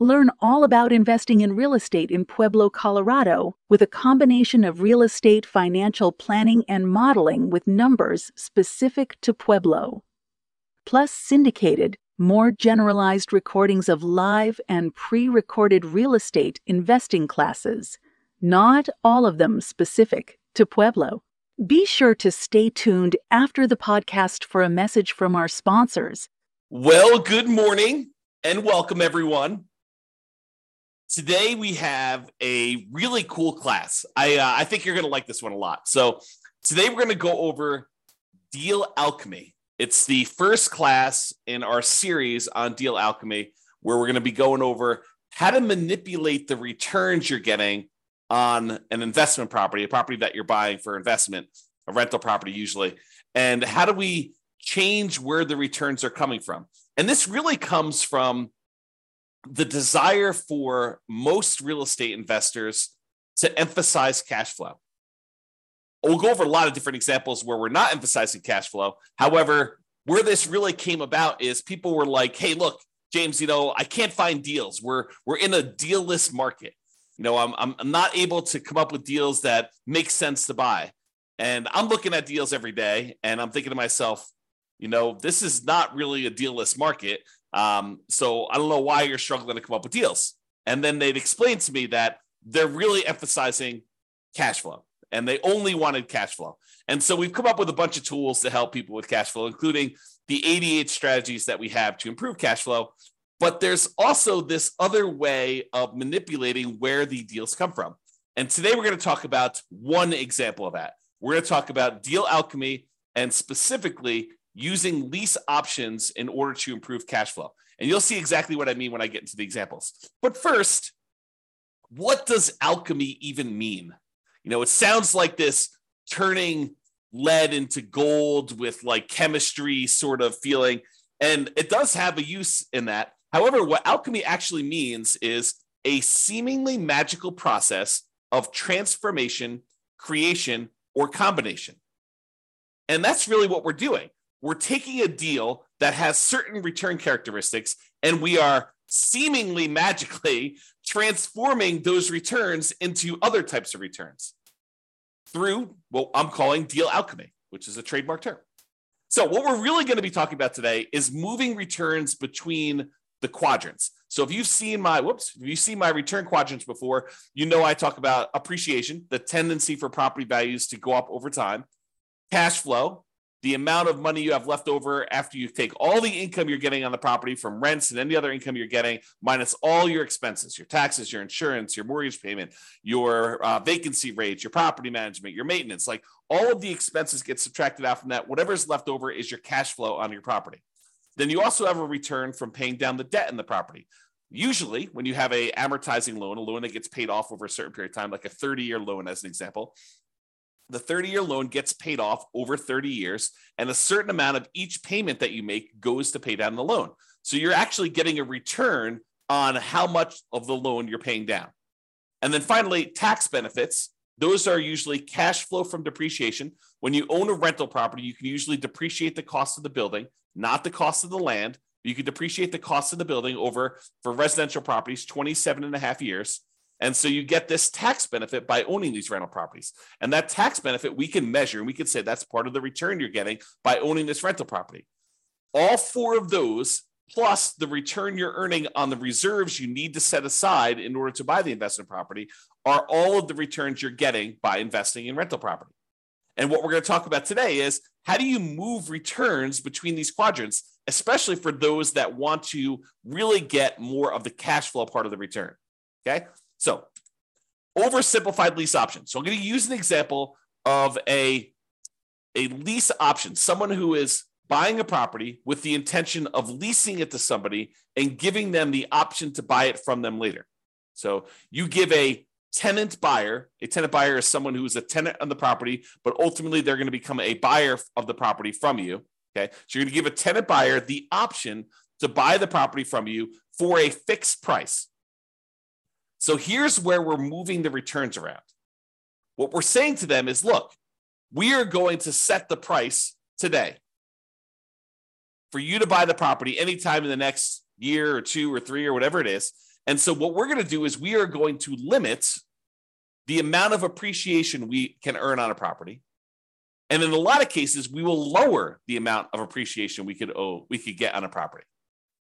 Learn all about investing in real estate in Pueblo, Colorado, with a combination of real estate financial planning and modeling with numbers specific to Pueblo. Plus, syndicated, more generalized recordings of live and pre recorded real estate investing classes, not all of them specific to Pueblo. Be sure to stay tuned after the podcast for a message from our sponsors. Well, good morning and welcome, everyone. Today we have a really cool class. I uh, I think you're going to like this one a lot. So today we're going to go over deal alchemy. It's the first class in our series on deal alchemy where we're going to be going over how to manipulate the returns you're getting on an investment property, a property that you're buying for investment, a rental property usually, and how do we change where the returns are coming from? And this really comes from the desire for most real estate investors to emphasize cash flow. We'll go over a lot of different examples where we're not emphasizing cash flow. However, where this really came about is people were like, "Hey, look, James, you know, I can't find deals. We're we're in a dealless market. You know, I'm I'm not able to come up with deals that make sense to buy." And I'm looking at deals every day and I'm thinking to myself, you know, this is not really a dealless market. Um, so I don't know why you're struggling to come up with deals. And then they'd explain to me that they're really emphasizing cash flow and they only wanted cash flow. And so we've come up with a bunch of tools to help people with cash flow, including the 88 strategies that we have to improve cash flow. But there's also this other way of manipulating where the deals come from. And today we're going to talk about one example of that. We're going to talk about deal alchemy and specifically using lease options in order to improve cash flow. And you'll see exactly what I mean when I get into the examples. But first, what does alchemy even mean? You know, it sounds like this turning lead into gold with like chemistry sort of feeling. And it does have a use in that. However, what alchemy actually means is a seemingly magical process of transformation, creation, or combination. And that's really what we're doing we're taking a deal that has certain return characteristics and we are seemingly magically transforming those returns into other types of returns through what I'm calling deal alchemy, which is a trademark term. So, what we're really going to be talking about today is moving returns between the quadrants. So, if you've seen my whoops, if you've seen my return quadrants before, you know I talk about appreciation, the tendency for property values to go up over time, cash flow, the amount of money you have left over after you take all the income you're getting on the property from rents and any other income you're getting, minus all your expenses, your taxes, your insurance, your mortgage payment, your uh, vacancy rates, your property management, your maintenance. Like all of the expenses get subtracted out from that. Whatever's left over is your cash flow on your property. Then you also have a return from paying down the debt in the property. Usually, when you have a amortizing loan, a loan that gets paid off over a certain period of time, like a 30 year loan, as an example, the 30 year loan gets paid off over 30 years, and a certain amount of each payment that you make goes to pay down the loan. So you're actually getting a return on how much of the loan you're paying down. And then finally, tax benefits. Those are usually cash flow from depreciation. When you own a rental property, you can usually depreciate the cost of the building, not the cost of the land. You can depreciate the cost of the building over for residential properties 27 and a half years. And so you get this tax benefit by owning these rental properties. And that tax benefit we can measure and we can say that's part of the return you're getting by owning this rental property. All four of those, plus the return you're earning on the reserves you need to set aside in order to buy the investment property, are all of the returns you're getting by investing in rental property. And what we're going to talk about today is how do you move returns between these quadrants, especially for those that want to really get more of the cash flow part of the return. Okay. So, oversimplified lease option. So, I'm going to use an example of a, a lease option, someone who is buying a property with the intention of leasing it to somebody and giving them the option to buy it from them later. So you give a tenant buyer, a tenant buyer is someone who is a tenant on the property, but ultimately they're going to become a buyer of the property from you. Okay. So you're going to give a tenant buyer the option to buy the property from you for a fixed price. So here's where we're moving the returns around. What we're saying to them is look, we are going to set the price today for you to buy the property anytime in the next year or two or three or whatever it is. And so what we're going to do is we are going to limit the amount of appreciation we can earn on a property. And in a lot of cases, we will lower the amount of appreciation we could owe, we could get on a property.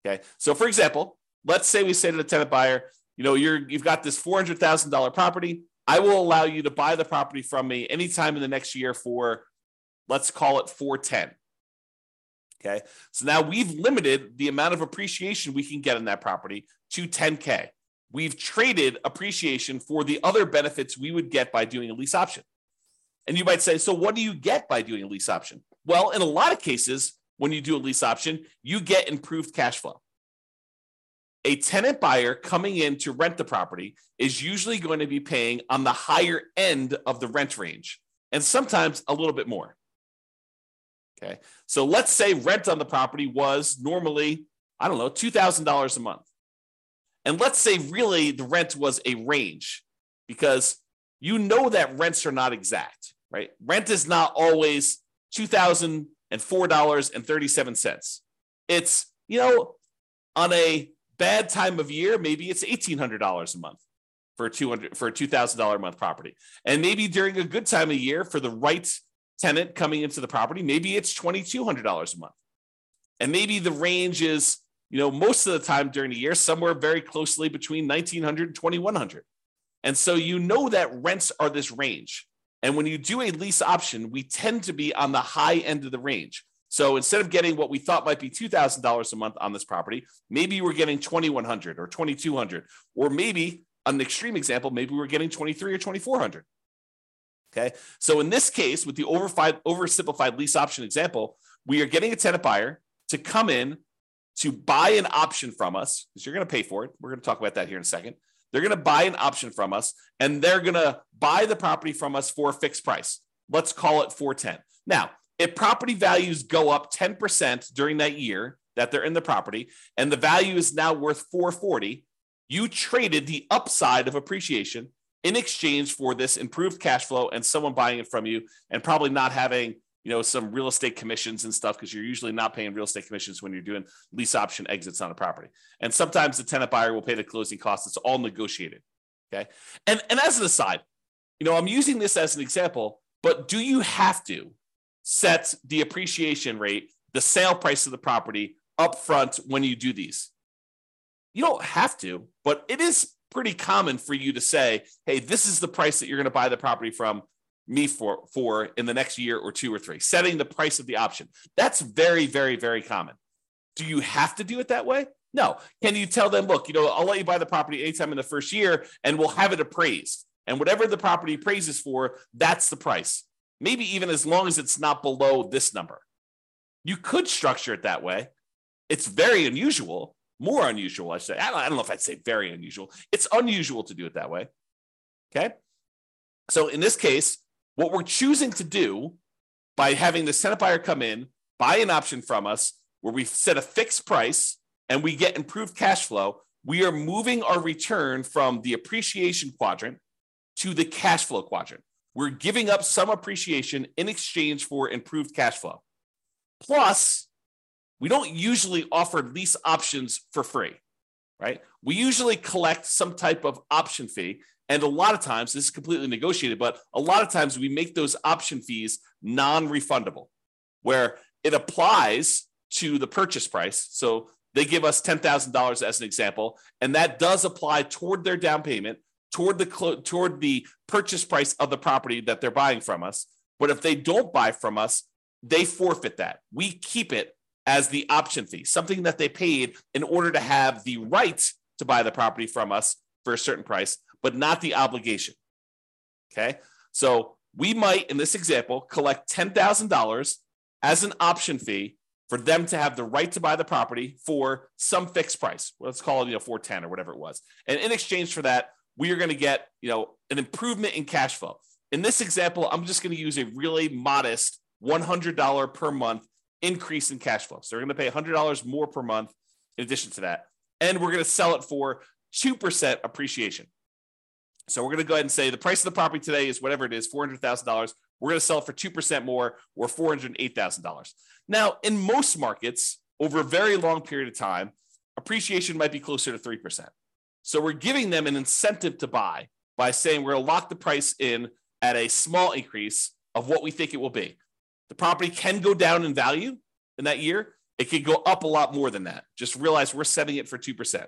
Okay. So for example, let's say we say to the tenant buyer, you know, you're you've got this $400,000 property. I will allow you to buy the property from me anytime in the next year for let's call it 410. Okay. So now we've limited the amount of appreciation we can get in that property to 10K. We've traded appreciation for the other benefits we would get by doing a lease option. And you might say, so what do you get by doing a lease option? Well, in a lot of cases, when you do a lease option, you get improved cash flow. A tenant buyer coming in to rent the property is usually going to be paying on the higher end of the rent range and sometimes a little bit more. Okay. So let's say rent on the property was normally, I don't know, $2,000 a month. And let's say really the rent was a range because you know that rents are not exact, right? Rent is not always $2,004.37. It's, you know, on a bad time of year, maybe it's $1,800 a month for a 200 for a $2,000 a month property. And maybe during a good time of year for the right tenant coming into the property, maybe it's $2,200 a month. And maybe the range is, you know, most of the time during the year, somewhere very closely between 1900 and 2100. And so you know that rents are this range. And when you do a lease option, we tend to be on the high end of the range. So instead of getting what we thought might be $2,000 a month on this property, maybe we're getting 2100 or 2200 or maybe an extreme example, maybe we're getting 23 or 2400. Okay. So in this case, with the over five, oversimplified lease option example, we are getting a tenant buyer to come in to buy an option from us because you're going to pay for it. We're going to talk about that here in a second. They're going to buy an option from us and they're going to buy the property from us for a fixed price. Let's call it 410. Now, if property values go up 10% during that year that they're in the property and the value is now worth 440, you traded the upside of appreciation in exchange for this improved cash flow and someone buying it from you and probably not having you know some real estate commissions and stuff because you're usually not paying real estate commissions when you're doing lease option exits on a property. And sometimes the tenant buyer will pay the closing costs. It's all negotiated okay? And and as an aside you know i'm using this as an example but do you have to set the appreciation rate the sale price of the property up front when you do these you don't have to but it is pretty common for you to say, hey, this is the price that you're going to buy the property from me for for in the next year or two or three, setting the price of the option. That's very, very, very common. Do you have to do it that way? No. Can you tell them, look, you know, I'll let you buy the property anytime in the first year and we'll have it appraised. And whatever the property appraises for, that's the price. Maybe even as long as it's not below this number. You could structure it that way. It's very unusual, more unusual, I say. I don't, I don't know if I'd say very unusual. It's unusual to do it that way. Okay. So in this case, what we're choosing to do by having the tenant buyer come in, buy an option from us, where we set a fixed price and we get improved cash flow, we are moving our return from the appreciation quadrant to the cash flow quadrant. We're giving up some appreciation in exchange for improved cash flow. Plus, we don't usually offer lease options for free, right? We usually collect some type of option fee. And a lot of times, this is completely negotiated, but a lot of times we make those option fees non refundable, where it applies to the purchase price. So they give us $10,000 as an example, and that does apply toward their down payment, toward the, toward the purchase price of the property that they're buying from us. But if they don't buy from us, they forfeit that. We keep it as the option fee, something that they paid in order to have the right to buy the property from us for a certain price, but not the obligation. Okay. So we might, in this example, collect $10,000 as an option fee for them to have the right to buy the property for some fixed price. Let's call it, you know, 410 or whatever it was. And in exchange for that, we are going to get, you know, an improvement in cash flow. In this example, I'm just going to use a really modest $100 per month increase in cash flow. So we're going to pay $100 more per month in addition to that. And we're going to sell it for 2% appreciation. So we're going to go ahead and say the price of the property today is whatever it is, $400,000. We're going to sell it for 2% more or $408,000. Now, in most markets, over a very long period of time, appreciation might be closer to 3%. So we're giving them an incentive to buy by saying we're going to lock the price in at a small increase of what we think it will be. The property can go down in value in that year. It could go up a lot more than that. Just realize we're setting it for 2%.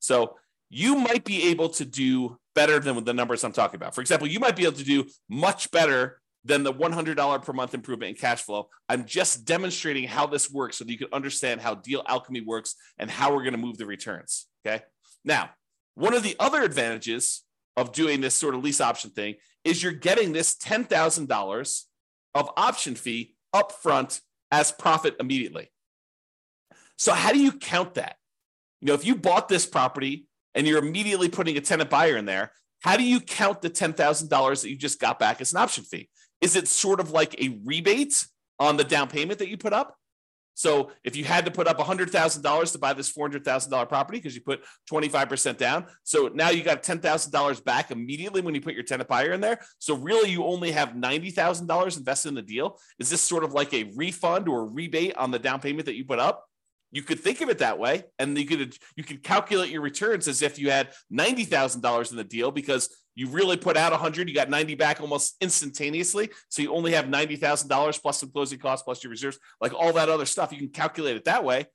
So you might be able to do better than the numbers I'm talking about. For example, you might be able to do much better than the $100 per month improvement in cash flow. I'm just demonstrating how this works so that you can understand how deal alchemy works and how we're going to move the returns. Okay. Now, one of the other advantages of doing this sort of lease option thing is you're getting this $10,000 of option fee upfront as profit immediately. So, how do you count that? You know, if you bought this property and you're immediately putting a tenant buyer in there, how do you count the $10,000 that you just got back as an option fee? Is it sort of like a rebate on the down payment that you put up? So if you had to put up $100,000 to buy this $400,000 property because you put 25% down, so now you got $10,000 back immediately when you put your tenant buyer in there. So really you only have $90,000 invested in the deal. Is this sort of like a refund or a rebate on the down payment that you put up? You could think of it that way, and you could you could calculate your returns as if you had ninety thousand dollars in the deal because you really put out 100 you got 90 back almost instantaneously. So you only have $90000 plus some closing costs plus your reserves like all that other stuff. You can calculate it that way.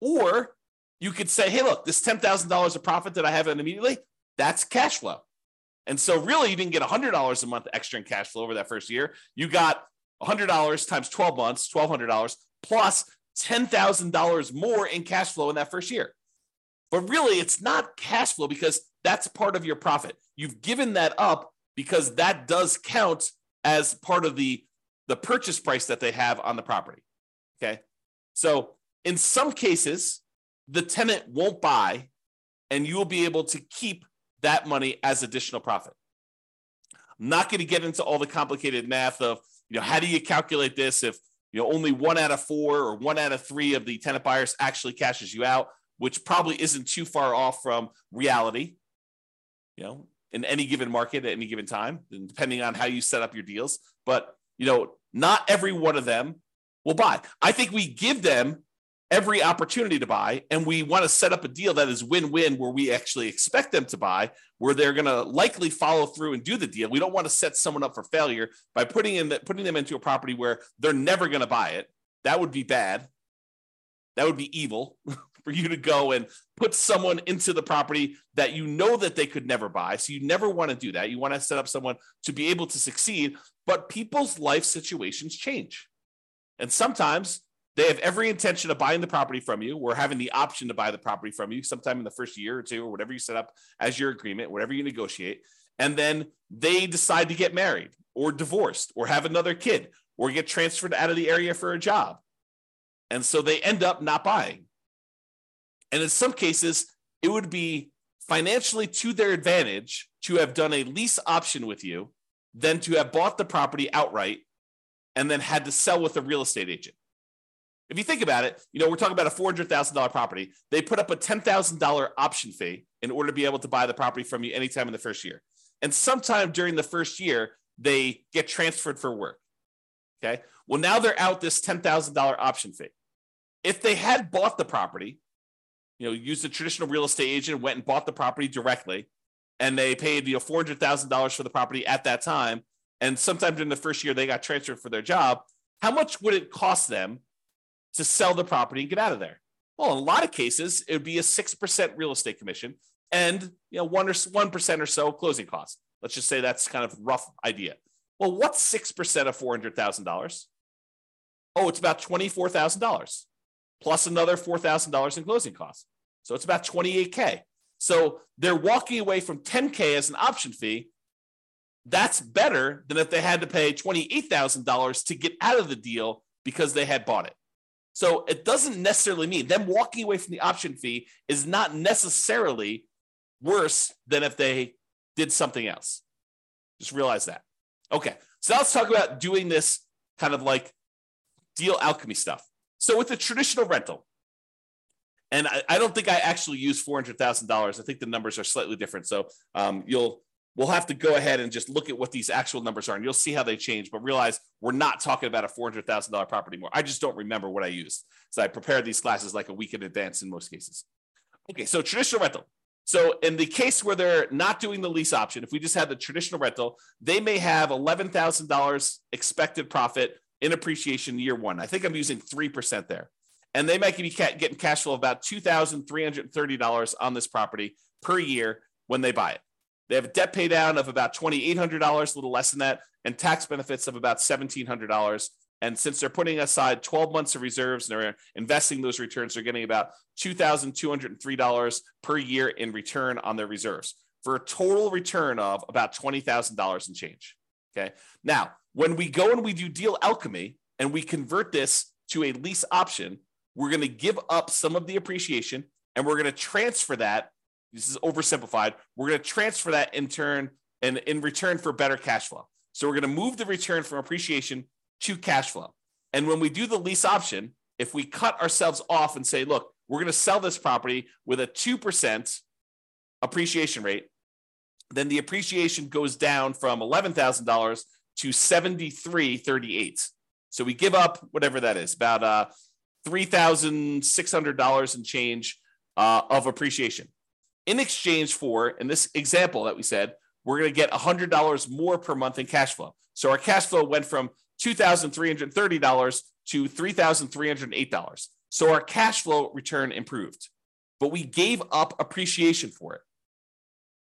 Or you could say hey look this $10000 of profit that i have immediately that's cash flow. And so really you didn't get $100 a month extra in cash flow over that first year. You got $100 times 12 months $1200 plus $10000 more in cash flow in that first year. But really it's not cash flow because that's part of your profit You've given that up because that does count as part of the, the purchase price that they have on the property. Okay. So in some cases, the tenant won't buy and you will be able to keep that money as additional profit. I'm not going to get into all the complicated math of, you know, how do you calculate this if, you know, only one out of four or one out of three of the tenant buyers actually cashes you out, which probably isn't too far off from reality. You know, in any given market at any given time, depending on how you set up your deals. But you know, not every one of them will buy. I think we give them every opportunity to buy, and we want to set up a deal that is win-win, where we actually expect them to buy, where they're going to likely follow through and do the deal. We don't want to set someone up for failure by putting in the, putting them into a property where they're never going to buy it. That would be bad. That would be evil. for you to go and put someone into the property that you know that they could never buy. So you never want to do that. You want to set up someone to be able to succeed, but people's life situations change. And sometimes they have every intention of buying the property from you or having the option to buy the property from you sometime in the first year or two or whatever you set up as your agreement, whatever you negotiate. And then they decide to get married or divorced or have another kid or get transferred out of the area for a job. And so they end up not buying. And in some cases, it would be financially to their advantage to have done a lease option with you than to have bought the property outright and then had to sell with a real estate agent. If you think about it, you know, we're talking about a $400,000 property. They put up a $10,000 option fee in order to be able to buy the property from you anytime in the first year. And sometime during the first year, they get transferred for work. Okay. Well, now they're out this $10,000 option fee. If they had bought the property you know, used a traditional real estate agent, went and bought the property directly, and they paid you know four hundred thousand dollars for the property at that time. And sometime during the first year, they got transferred for their job. How much would it cost them to sell the property and get out of there? Well, in a lot of cases, it would be a six percent real estate commission and you know one or one percent or so closing costs. Let's just say that's kind of rough idea. Well, what's six percent of four hundred thousand dollars? Oh, it's about twenty four thousand dollars plus another $4,000 in closing costs. So it's about 28K. So they're walking away from 10K as an option fee. That's better than if they had to pay $28,000 to get out of the deal because they had bought it. So it doesn't necessarily mean them walking away from the option fee is not necessarily worse than if they did something else. Just realize that. Okay. So now let's talk about doing this kind of like deal alchemy stuff. So with the traditional rental, and I, I don't think I actually use four hundred thousand dollars. I think the numbers are slightly different. So um, you'll we'll have to go ahead and just look at what these actual numbers are, and you'll see how they change. But realize we're not talking about a four hundred thousand dollar property anymore. I just don't remember what I used, so I prepared these classes like a week in advance in most cases. Okay, so traditional rental. So in the case where they're not doing the lease option, if we just had the traditional rental, they may have eleven thousand dollars expected profit in appreciation year one. I think I'm using three percent there and they might be getting cash flow of about $2,330 on this property per year when they buy it. They have a debt pay down of about $2,800, a little less than that, and tax benefits of about $1,700. And since they're putting aside 12 months of reserves and they're investing those returns, they're getting about $2,203 per year in return on their reserves for a total return of about $20,000 in change. Okay. Now, when we go and we do deal alchemy and we convert this to a lease option, we're going to give up some of the appreciation and we're going to transfer that. This is oversimplified. We're going to transfer that in turn and in return for better cash flow. So we're going to move the return from appreciation to cash flow. And when we do the lease option, if we cut ourselves off and say, look, we're going to sell this property with a 2% appreciation rate, then the appreciation goes down from $11,000 to 73.38. So we give up whatever that is, about uh, $3,600 and change uh, of appreciation. In exchange for, in this example that we said, we're going to get $100 more per month in cash flow. So our cash flow went from $2,330 to $3,308. So our cash flow return improved, but we gave up appreciation for it.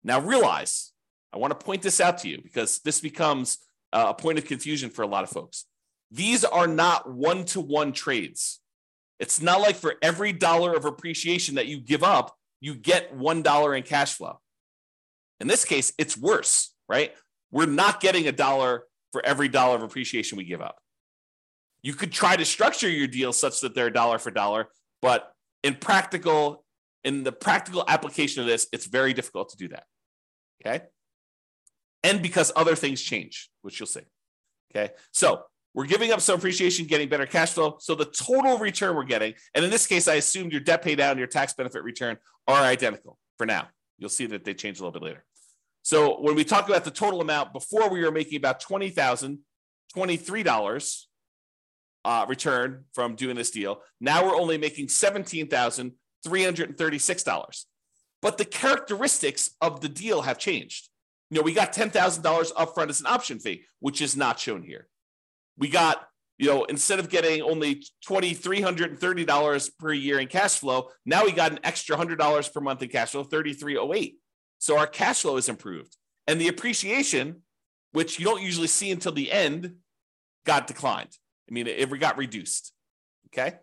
Now realize, I want to point this out to you because this becomes a point of confusion for a lot of folks. These are not one to one trades. It's not like for every dollar of appreciation that you give up, you get $1 in cash flow. In this case, it's worse, right? We're not getting a dollar for every dollar of appreciation we give up. You could try to structure your deal such that they're dollar for dollar, but in practical, in the practical application of this, it's very difficult to do that. Okay. And because other things change, which you'll see. Okay. So we're giving up some appreciation, getting better cash flow. So the total return we're getting, and in this case, I assumed your debt pay down, your tax benefit return are identical for now. You'll see that they change a little bit later. So when we talk about the total amount, before we were making about twenty thousand twenty-three dollars uh, return from doing this deal. Now we're only making seventeen thousand three hundred and thirty-six dollars. But the characteristics of the deal have changed. You know, we got ten thousand dollars upfront as an option fee, which is not shown here. We got you know instead of getting only $2330 per year in cash flow now we got an extra $100 per month in cash flow 3308 so our cash flow is improved. And the appreciation which you don't usually see until the end got declined. I mean it got reduced. Okay?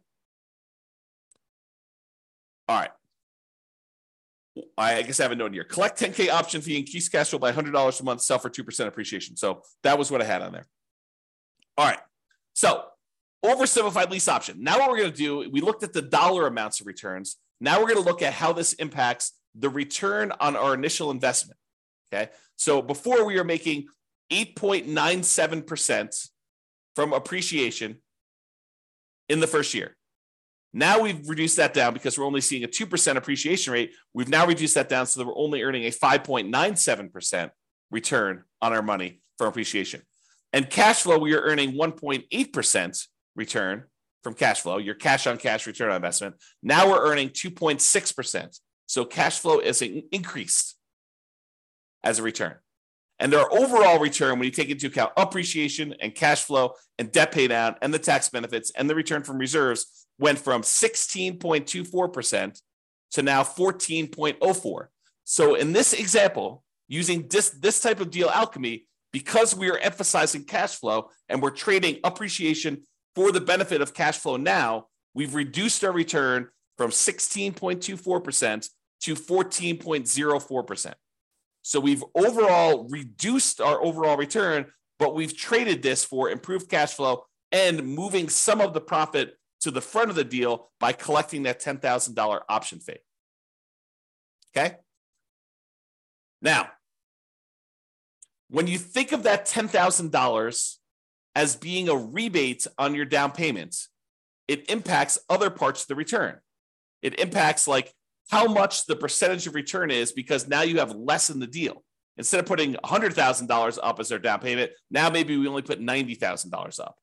All right I guess I have a note here. Collect 10K option fee, and Keys cash flow by $100 a month, sell for 2% appreciation. So that was what I had on there. All right. So oversimplified lease option. Now what we're going to do, we looked at the dollar amounts of returns. Now we're going to look at how this impacts the return on our initial investment. Okay. So before we were making 8.97% from appreciation in the first year. Now we've reduced that down because we're only seeing a 2% appreciation rate. We've now reduced that down so that we're only earning a 5.97% return on our money from appreciation. And cash flow, we are earning 1.8% return from cash flow, your cash on cash return on investment. Now we're earning 2.6%. So cash flow is increased as a return. And our overall return, when you take into account appreciation and cash flow and debt pay down and the tax benefits and the return from reserves, went from 16.24% to now 14.04. So in this example, using this, this type of deal alchemy, because we are emphasizing cash flow and we're trading appreciation for the benefit of cash flow now, we've reduced our return from 16.24% to 14.04%. So we've overall reduced our overall return, but we've traded this for improved cash flow and moving some of the profit to the front of the deal by collecting that $10,000 option fee. Okay. Now, when you think of that $10,000 as being a rebate on your down payment, it impacts other parts of the return. It impacts like how much the percentage of return is because now you have less in the deal. Instead of putting $100,000 up as our down payment, now maybe we only put $90,000 up.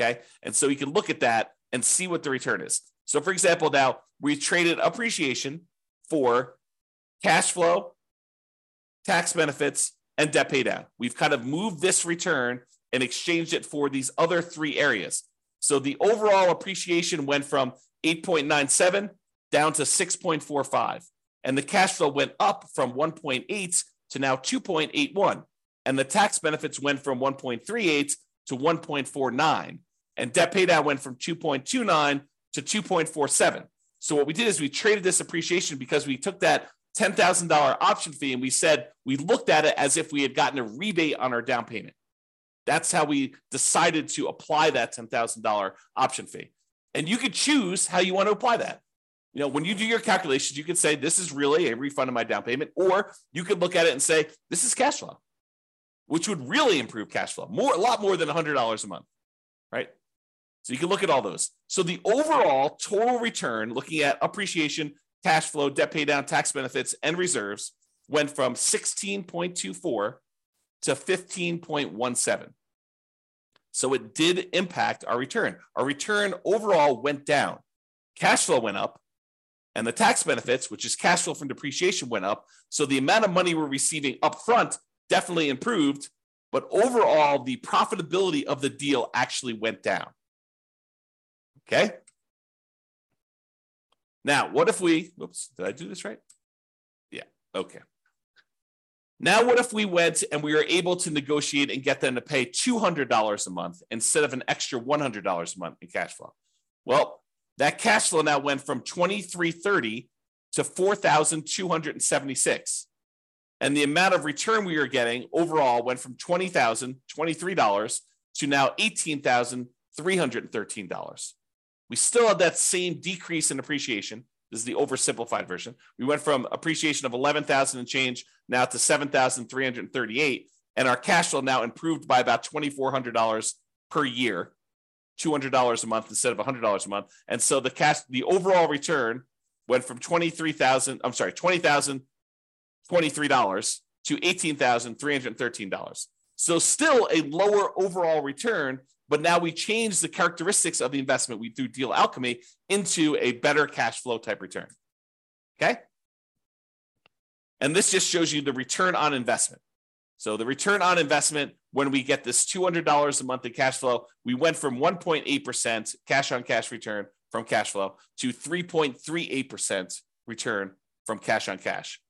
Okay. And so you can look at that and see what the return is. So, for example, now we traded appreciation for cash flow, tax benefits, and debt pay down. We've kind of moved this return and exchanged it for these other three areas. So the overall appreciation went from 8.97 down to 6.45. And the cash flow went up from 1.8 to now 2.81. And the tax benefits went from 1.38 to 1.49. And debt paydown went from 2.29 to 2.47. So what we did is we traded this appreciation because we took that $10,000 option fee and we said we looked at it as if we had gotten a rebate on our down payment. That's how we decided to apply that $10,000 option fee. And you could choose how you want to apply that. You know, when you do your calculations, you could say this is really a refund of my down payment, or you could look at it and say this is cash flow, which would really improve cash flow more, a lot more than $100 a month, right? So you can look at all those. So the overall total return, looking at appreciation, cash flow, debt pay down, tax benefits, and reserves, went from 16.24 to 15.17. So it did impact our return. Our return overall went down. Cash flow went up, and the tax benefits, which is cash flow from depreciation, went up. So the amount of money we're receiving upfront definitely improved, but overall, the profitability of the deal actually went down. Okay. Now, what if we, whoops, did I do this right? Yeah. Okay. Now, what if we went and we were able to negotiate and get them to pay $200 a month instead of an extra $100 a month in cash flow? Well, that cash flow now went from 2330 to 4276 and the amount of return we were getting overall went from $20,023 to now $18,313. We still had that same decrease in appreciation. This is the oversimplified version. We went from appreciation of 11,000 and change now to 7,338 and our cash flow now improved by about $2,400 per year, $200 a month instead of $100 a month. And so the cash, the overall return went from 23,000, I'm sorry, $20,023 to $18,313. So still a lower overall return, but now we change the characteristics of the investment we do deal alchemy into a better cash flow type return. Okay. And this just shows you the return on investment. So the return on investment, when we get this $200 a month in cash flow, we went from 1.8% cash on cash return from cash flow to 3.38% return from cash on cash.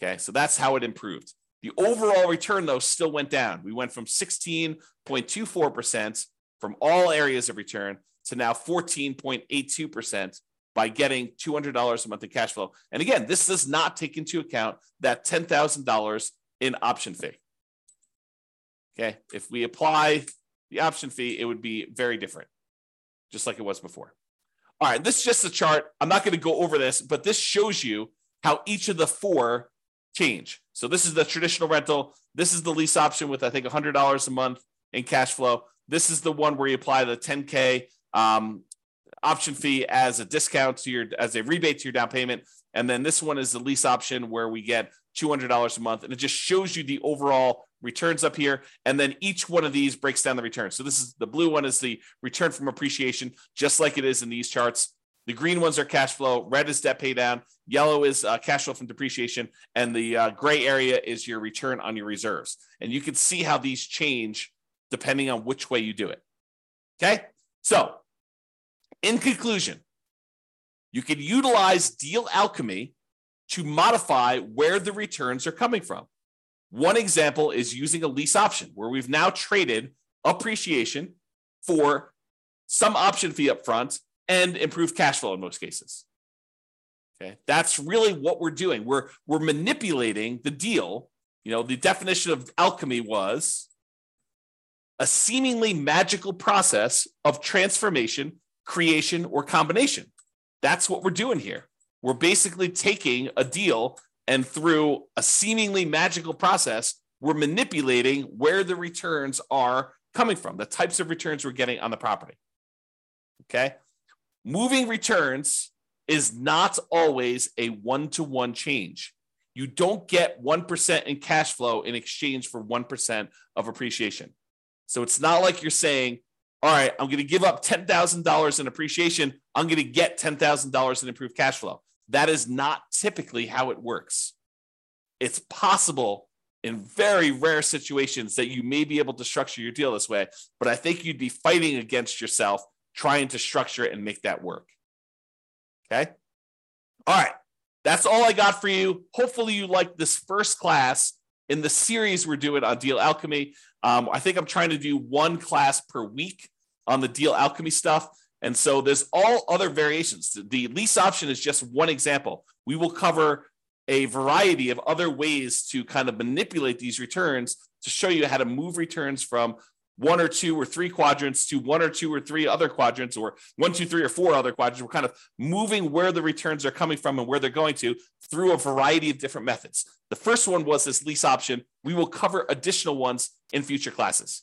Okay. So that's how it improved. The overall return, though, still went down. We went from 16.24% from all areas of return to now 14.82% by getting $200 a month in cash flow. And again, this does not take into account that $10,000 in option fee. Okay. If we apply the option fee, it would be very different, just like it was before. All right. This is just a chart. I'm not going to go over this, but this shows you how each of the four change. So this is the traditional rental. This is the lease option with, I think, $100 a month in cash flow. This is the one where you apply the 10K um, option fee as a discount to your, as a rebate to your down payment. And then this one is the lease option where we get $200 a month. And it just shows you the overall returns up here. And then each one of these breaks down the return. So this is the blue one is the return from appreciation, just like it is in these charts. The green ones are cash flow. Red is debt pay down. Yellow is uh, cash flow from depreciation. And the uh, gray area is your return on your reserves. And you can see how these change depending on which way you do it. Okay. So, in conclusion, you can utilize deal alchemy to modify where the returns are coming from. One example is using a lease option where we've now traded appreciation for some option fee up front and improved cash flow in most cases. Okay. That's really what we're doing. We're we're manipulating the deal. You know, the definition of alchemy was a seemingly magical process of transformation creation, or combination. That's what we're doing here. We're basically taking a deal and through a seemingly magical process, we're manipulating where the returns are coming from, the types of returns we're getting on the property. Okay. Moving returns is not always a one to one change. You don't get 1% in cash flow in exchange for 1% of appreciation. So it's not like you're saying, all right, I'm going to give up $10,000 in appreciation. I'm going to get $10,000 in improved cash flow. That is not typically how it works. It's possible in very rare situations that you may be able to structure your deal this way, but I think you'd be fighting against yourself trying to structure it and make that work. Okay. All right. That's all I got for you. Hopefully, you like this first class in the series we're doing on deal alchemy. Um, I think I'm trying to do one class per week on the deal alchemy stuff. And so there's all other variations. The lease option is just one example. We will cover a variety of other ways to kind of manipulate these returns to show you how to move returns from one or two or three quadrants to one or two or three other quadrants or one, two, three or four other quadrants. We're kind of moving where the returns are coming from and where they're going to through a variety of different methods. The first one was this lease option. We will cover additional ones in future classes.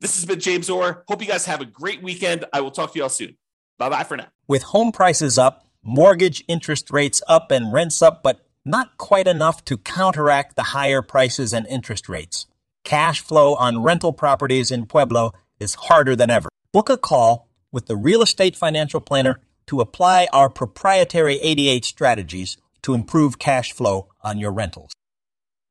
This has been James Orr. Hope you guys have a great weekend. I will talk to you all soon. Bye bye for now. With home prices up, mortgage interest rates up, and rents up, but not quite enough to counteract the higher prices and interest rates. Cash flow on rental properties in Pueblo is harder than ever. Book a call with the Real Estate Financial Planner to apply our proprietary 88 strategies to improve cash flow on your rentals.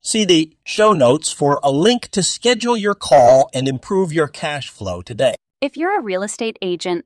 See the show notes for a link to schedule your call and improve your cash flow today. If you're a real estate agent,